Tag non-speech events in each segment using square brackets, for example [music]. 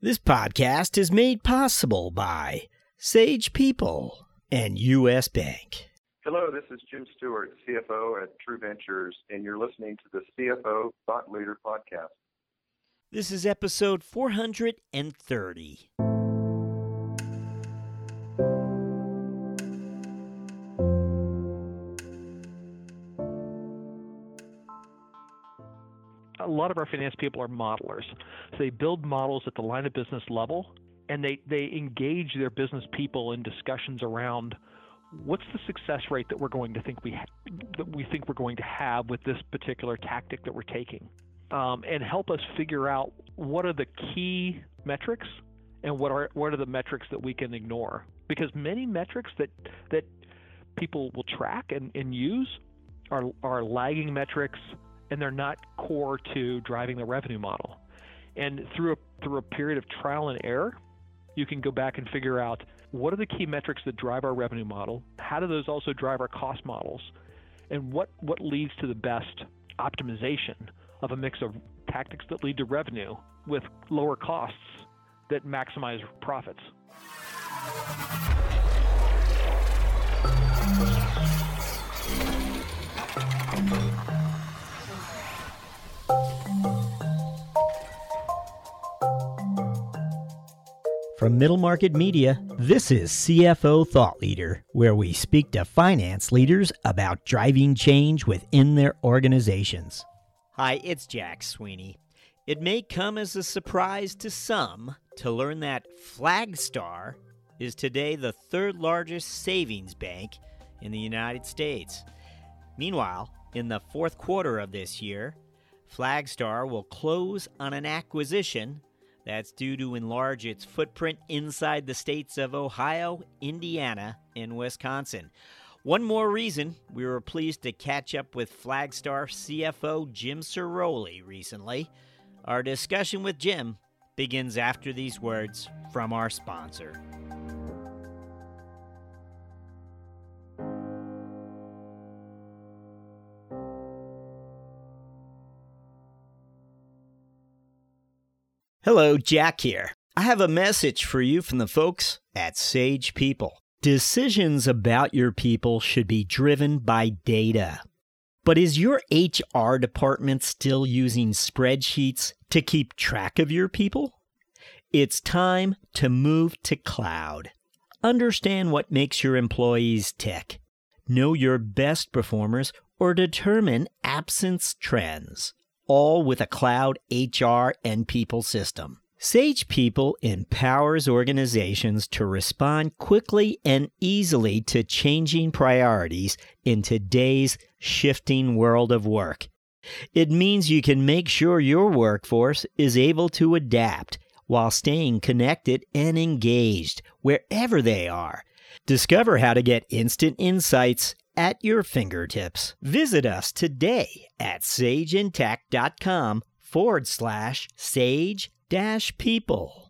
This podcast is made possible by Sage People and U.S. Bank. Hello, this is Jim Stewart, CFO at True Ventures, and you're listening to the CFO Thought Leader Podcast. This is episode 430. Lot of our finance people are modelers. So they build models at the line of business level and they, they engage their business people in discussions around what's the success rate that we're going to think we ha- that we think we're going to have with this particular tactic that we're taking, um, and help us figure out what are the key metrics and what are what are the metrics that we can ignore because many metrics that that people will track and, and use are are lagging metrics and they're not core to driving the revenue model. And through a, through a period of trial and error, you can go back and figure out what are the key metrics that drive our revenue model, how do those also drive our cost models, and what, what leads to the best optimization of a mix of tactics that lead to revenue with lower costs that maximize profits. From Middle Market Media, this is CFO Thought Leader, where we speak to finance leaders about driving change within their organizations. Hi, it's Jack Sweeney. It may come as a surprise to some to learn that Flagstar is today the third largest savings bank in the United States. Meanwhile, in the fourth quarter of this year, Flagstar will close on an acquisition that's due to enlarge its footprint inside the states of Ohio, Indiana, and Wisconsin. One more reason we were pleased to catch up with Flagstar CFO Jim Ciroli recently. Our discussion with Jim begins after these words from our sponsor. Hello, Jack here. I have a message for you from the folks at Sage People. Decisions about your people should be driven by data. But is your HR department still using spreadsheets to keep track of your people? It's time to move to cloud. Understand what makes your employees tick. Know your best performers or determine absence trends all with a cloud HR and people system. Sage People empowers organizations to respond quickly and easily to changing priorities in today's shifting world of work. It means you can make sure your workforce is able to adapt while staying connected and engaged wherever they are. Discover how to get instant insights at your fingertips. Visit us today at sageintacct.com forward slash sage dash people.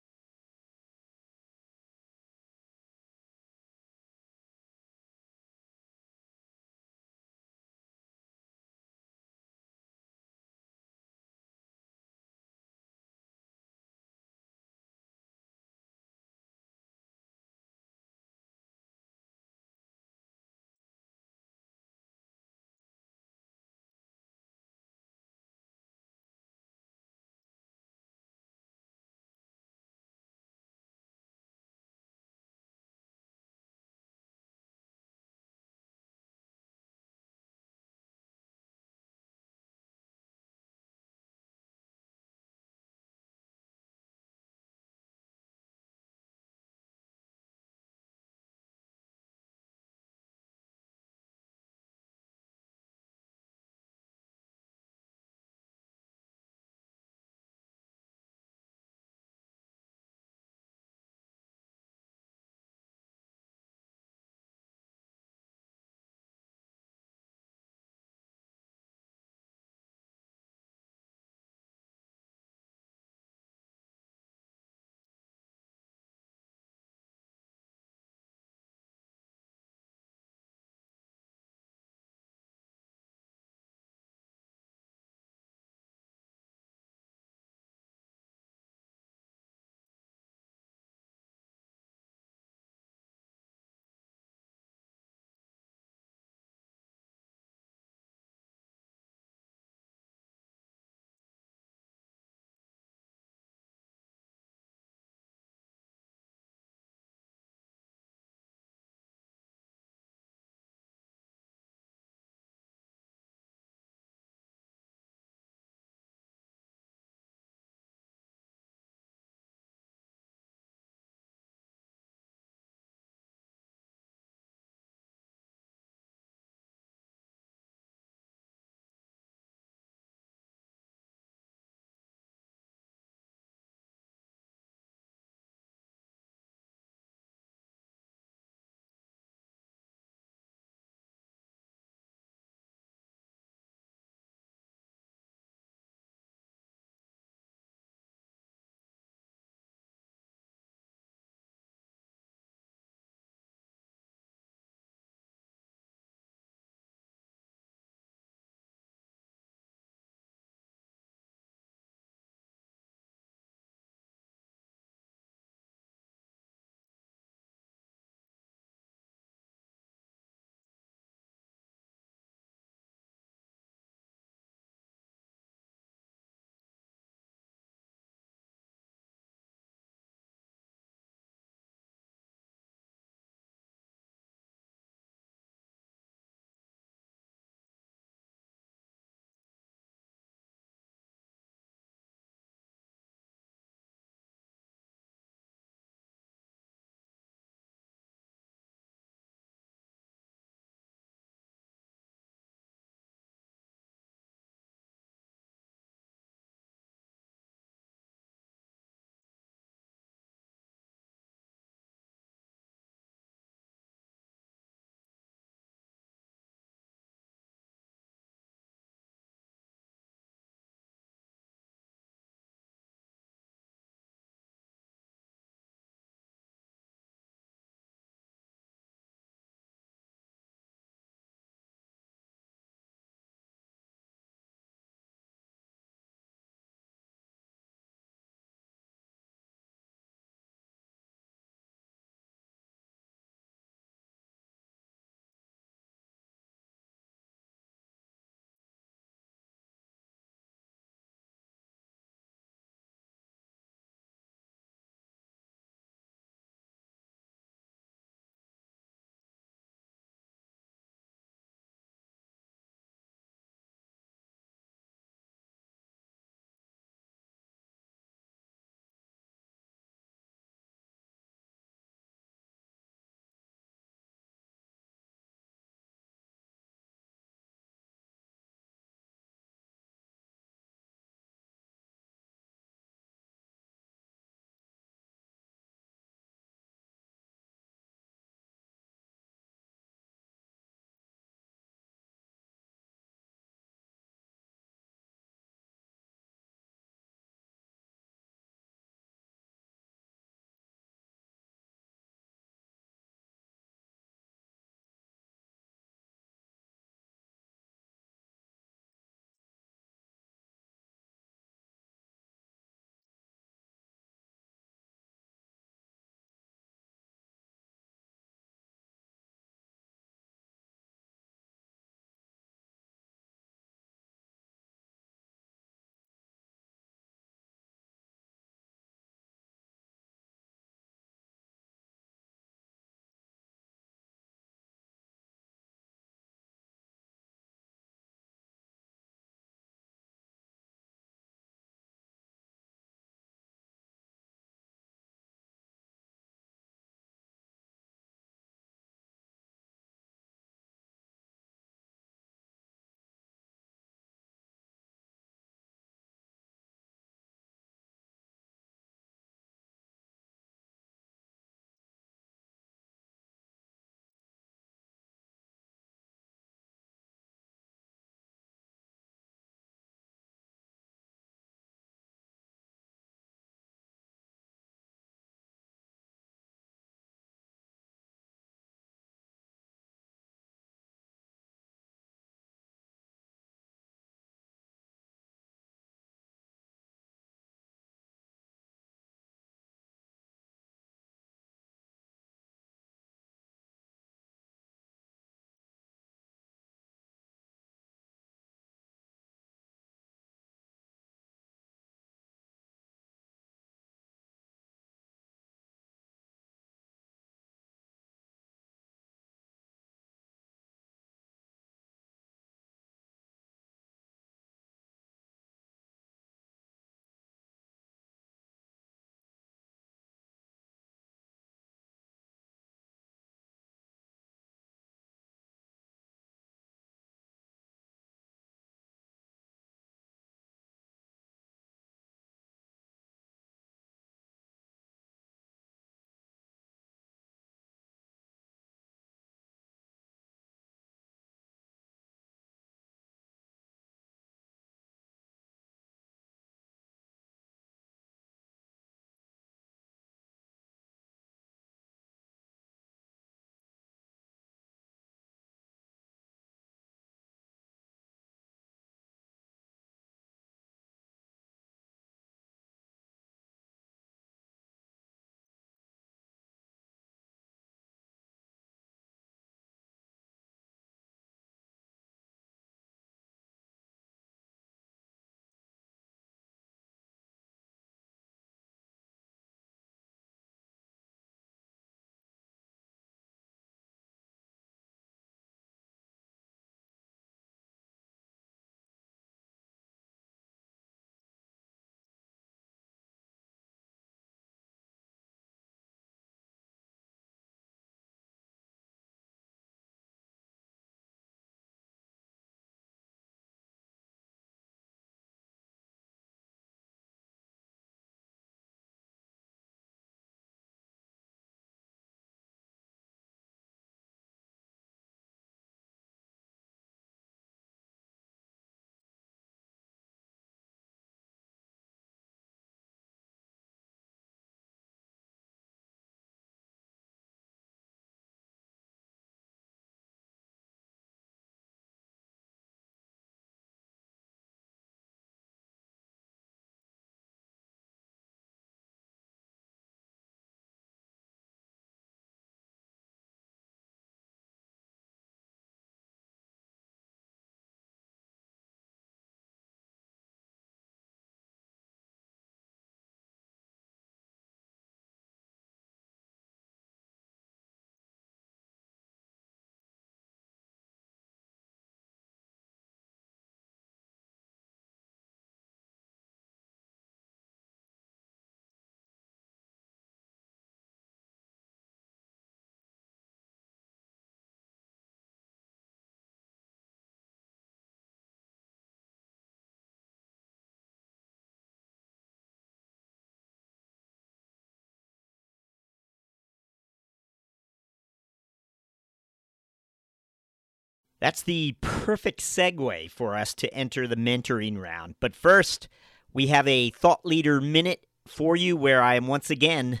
That's the perfect segue for us to enter the mentoring round. But first, we have a thought leader minute for you where I am once again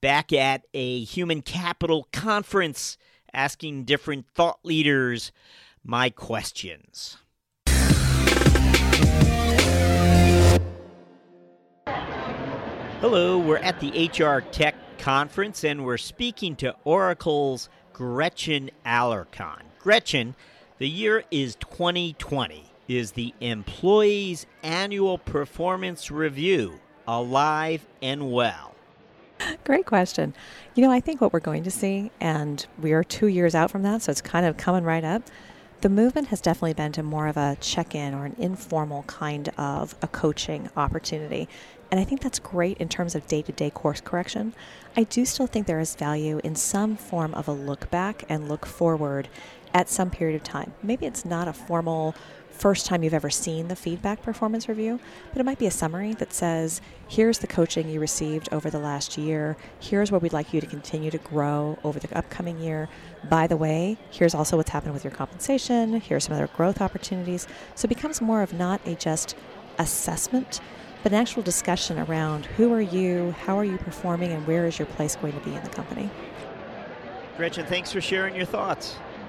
back at a human capital conference asking different thought leaders my questions. Hello, we're at the HR Tech Conference and we're speaking to Oracle's Gretchen Alarcon. Gretchen, the year is 2020, is the Employees Annual Performance Review alive and well? Great question. You know, I think what we're going to see, and we are two years out from that, so it's kind of coming right up. The movement has definitely been to more of a check in or an informal kind of a coaching opportunity. And I think that's great in terms of day to day course correction. I do still think there is value in some form of a look back and look forward at some period of time. Maybe it's not a formal first time you've ever seen the feedback performance review, but it might be a summary that says, here's the coaching you received over the last year. Here's where we'd like you to continue to grow over the upcoming year. By the way, here's also what's happened with your compensation. Here's some other growth opportunities. So it becomes more of not a just assessment, but an actual discussion around who are you, how are you performing, and where is your place going to be in the company. Gretchen, thanks for sharing your thoughts.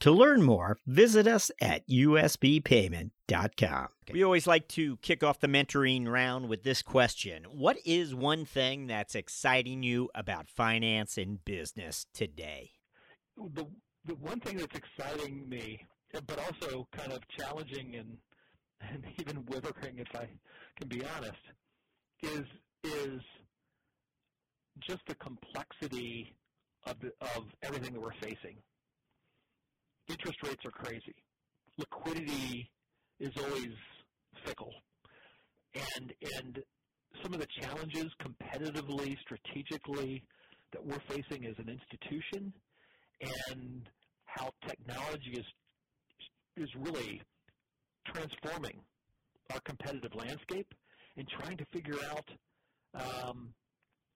To learn more, visit us at usbpayment.com. We always like to kick off the mentoring round with this question What is one thing that's exciting you about finance and business today? The, the one thing that's exciting me, but also kind of challenging and, and [laughs] even withering, if I can be honest, is, is just the complexity of, the, of everything that we're facing interest rates are crazy. Liquidity is always fickle. And, and some of the challenges competitively, strategically, that we're facing as an institution and how technology is, is really transforming our competitive landscape and trying to figure out um,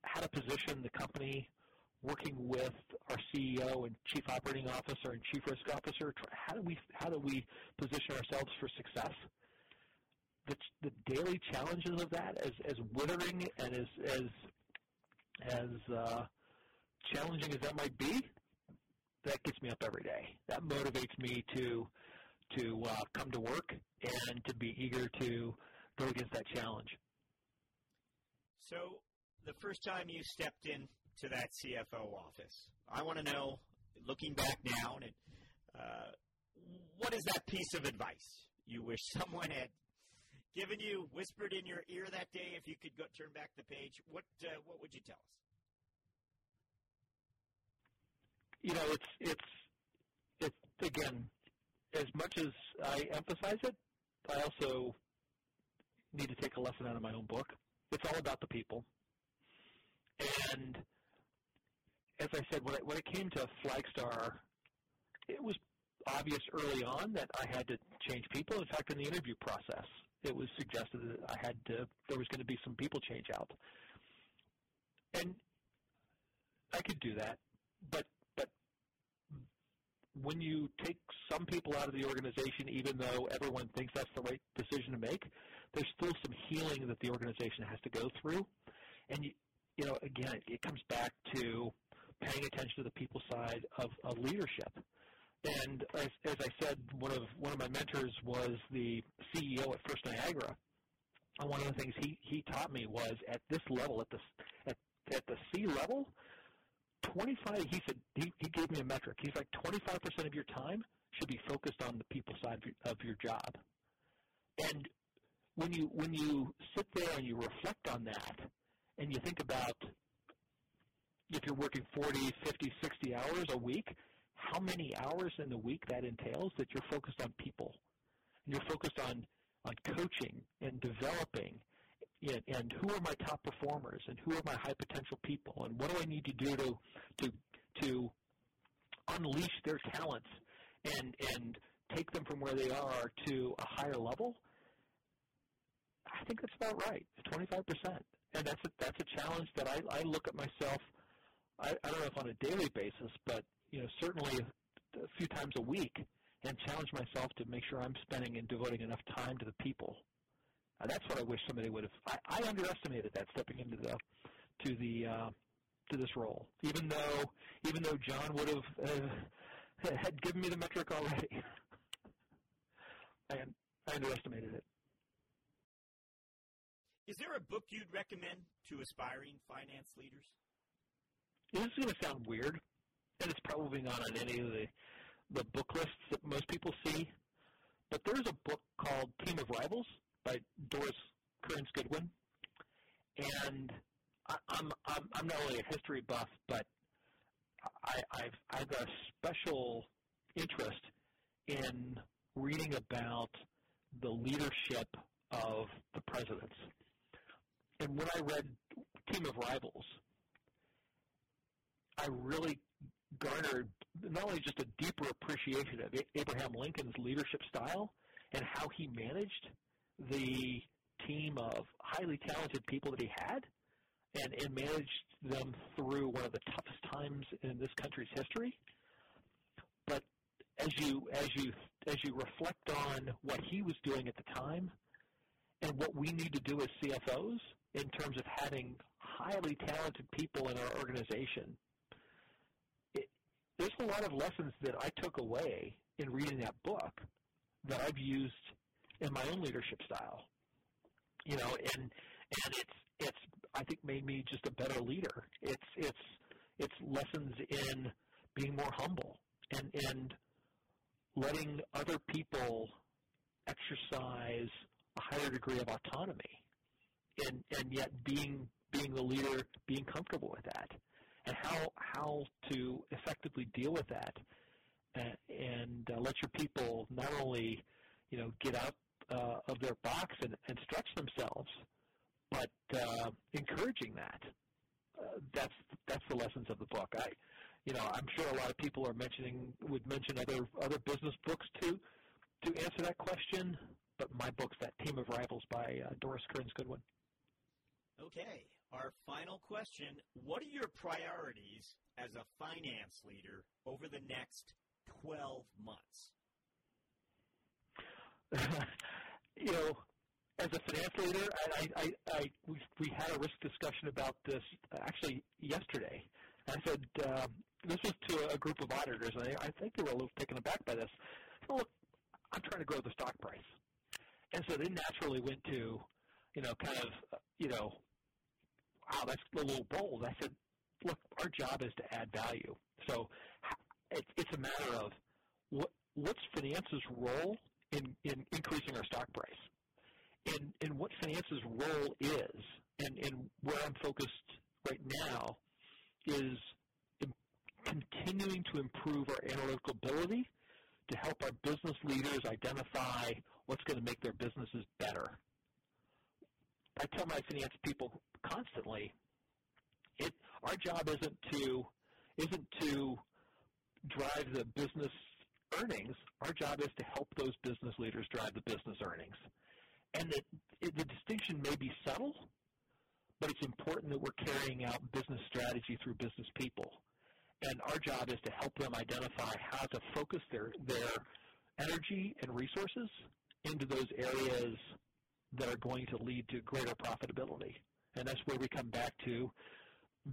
how to position the company working with our CEO and Chief Operating Officer and Chief Risk Officer, how do we how do we position ourselves for success? The, the daily challenges of that, as as withering and as as as uh, challenging as that might be, that gets me up every day. That motivates me to to uh, come to work and to be eager to go against that challenge. So, the first time you stepped in to that CFO office. I want to know, looking back now, and uh, what is that piece of advice you wish [laughs] someone had given you, whispered in your ear that day? If you could go turn back the page, what uh, what would you tell us? You know, it's it's it's again, as much as I emphasize it, I also need to take a lesson out of my own book. It's all about the people. And as I said, when it, when it came to Flagstar, it was obvious early on that I had to change people. In fact, in the interview process, it was suggested that I had to, there was going to be some people change out. And I could do that, but but when you take some people out of the organization, even though everyone thinks that's the right decision to make, there's still some healing that the organization has to go through. And you, you know, again, it, it comes back to paying attention to the people side of, of leadership. And as, as I said, one of one of my mentors was the CEO at First Niagara, And one of the things he he taught me was at this level, at the at at the C level, 25. He said he he gave me a metric. He's like 25 percent of your time should be focused on the people side of your, of your job. And when you when you sit there and you reflect on that, and you think about if you're working 40, 50, 60 hours a week, how many hours in the week that entails that you're focused on people, and you're focused on on coaching and developing and, and who are my top performers and who are my high potential people and what do I need to do to to to unleash their talents and and take them from where they are to a higher level. I think that's about right. Twenty five percent, and that's a, that's a challenge that I, I look at myself. I, I don't know if on a daily basis, but you know certainly a few times a week, and challenge myself to make sure I'm spending and devoting enough time to the people. Uh, that's what I wish somebody would have. I, I underestimated that stepping into the to the uh, to this role, even though even though John would have. Uh, [laughs] had given me the metric already. [laughs] I, I underestimated it. Is there a book you'd recommend to aspiring finance leaders? This is going to sound weird, and it's probably not on any of the the book lists that most people see. But there's a book called Team of Rivals by Doris Kearns Goodwin, and I, I'm I'm I'm not only a history buff, but I, I've, I've a special interest in reading about the leadership of the presidents. And when I read Team of Rivals, I really garnered not only just a deeper appreciation of Abraham Lincoln's leadership style and how he managed the team of highly talented people that he had and, and managed them through one of the toughest times in this country's history. But as you as you as you reflect on what he was doing at the time and what we need to do as CFOs in terms of having highly talented people in our organization, there's a lot of lessons that I took away in reading that book that I've used in my own leadership style. You know, and and it's it's I think made me just a better leader. It's it's it's lessons in being more humble and and letting other people exercise a higher degree of autonomy and and yet being being the leader being comfortable with that and how how to effectively deal with that and, and uh, let your people not only you know get out uh, of their box and, and stretch themselves but uh, encouraging that. Uh, that's that's the lessons of the book. I, you know, I'm sure a lot of people are mentioning would mention other other business books too to answer that question. But my book's that Team of Rivals by uh, Doris Kearns Goodwin. Okay, our final question: What are your priorities as a finance leader over the next 12 months? [laughs] you know, as a finance leader, I, I, I, we, we had a risk discussion about this actually yesterday. I said um, this was to a group of auditors, and I, I think they were a little taken aback by this. Well, look, I'm trying to grow the stock price, and so they naturally went to, you know, kind of, you know, wow, that's a little bold. I said, look, our job is to add value. So it's, a matter of what what's finance's role in, in increasing our stock price and, and what finance's role is, and, and where I'm focused right now, is continuing to improve our analytical ability to help our business leaders identify what's going to make their businesses better. I tell my finance people constantly, it, our job isn't to isn't to drive the business earnings. Our job is to help those business leaders drive the business earnings and the, the distinction may be subtle, but it's important that we're carrying out business strategy through business people. And our job is to help them identify how to focus their, their energy and resources into those areas that are going to lead to greater profitability. And that's where we come back to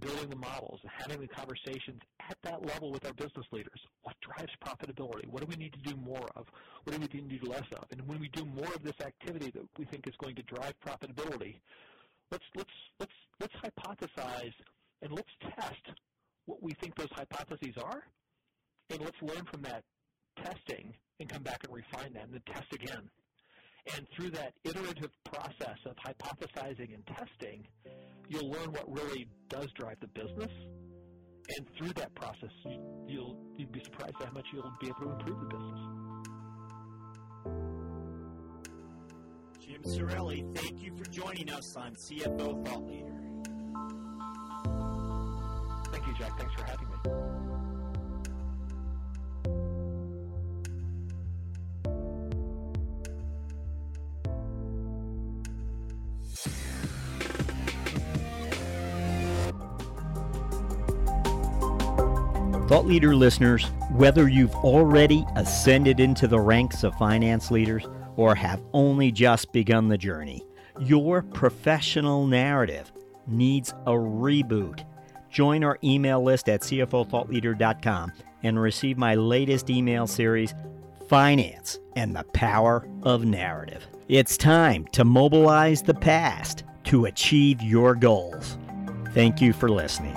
building the models, and having the conversations at that level with our business leaders. What drives profitability? What do we need to do more of? What do we need to do less of? And when we do more of this activity that we think is going to drive profitability, let's let's let's let's hypothesize and let's test what we think those hypotheses are, and let's learn from that testing and come back and refine that and then test again. And through that iterative process of hypothesizing and testing, you'll learn what really does drive the business. And through that process, you'll you'd be surprised at how much you'll be able to improve the business. Jim Ciroli, thank you for joining us on CFO Thought Leader. Thank you, Jack. Thanks for having me. Leader listeners, whether you've already ascended into the ranks of finance leaders or have only just begun the journey, your professional narrative needs a reboot. Join our email list at CFOThoughtLeader.com and receive my latest email series, Finance and the Power of Narrative. It's time to mobilize the past to achieve your goals. Thank you for listening.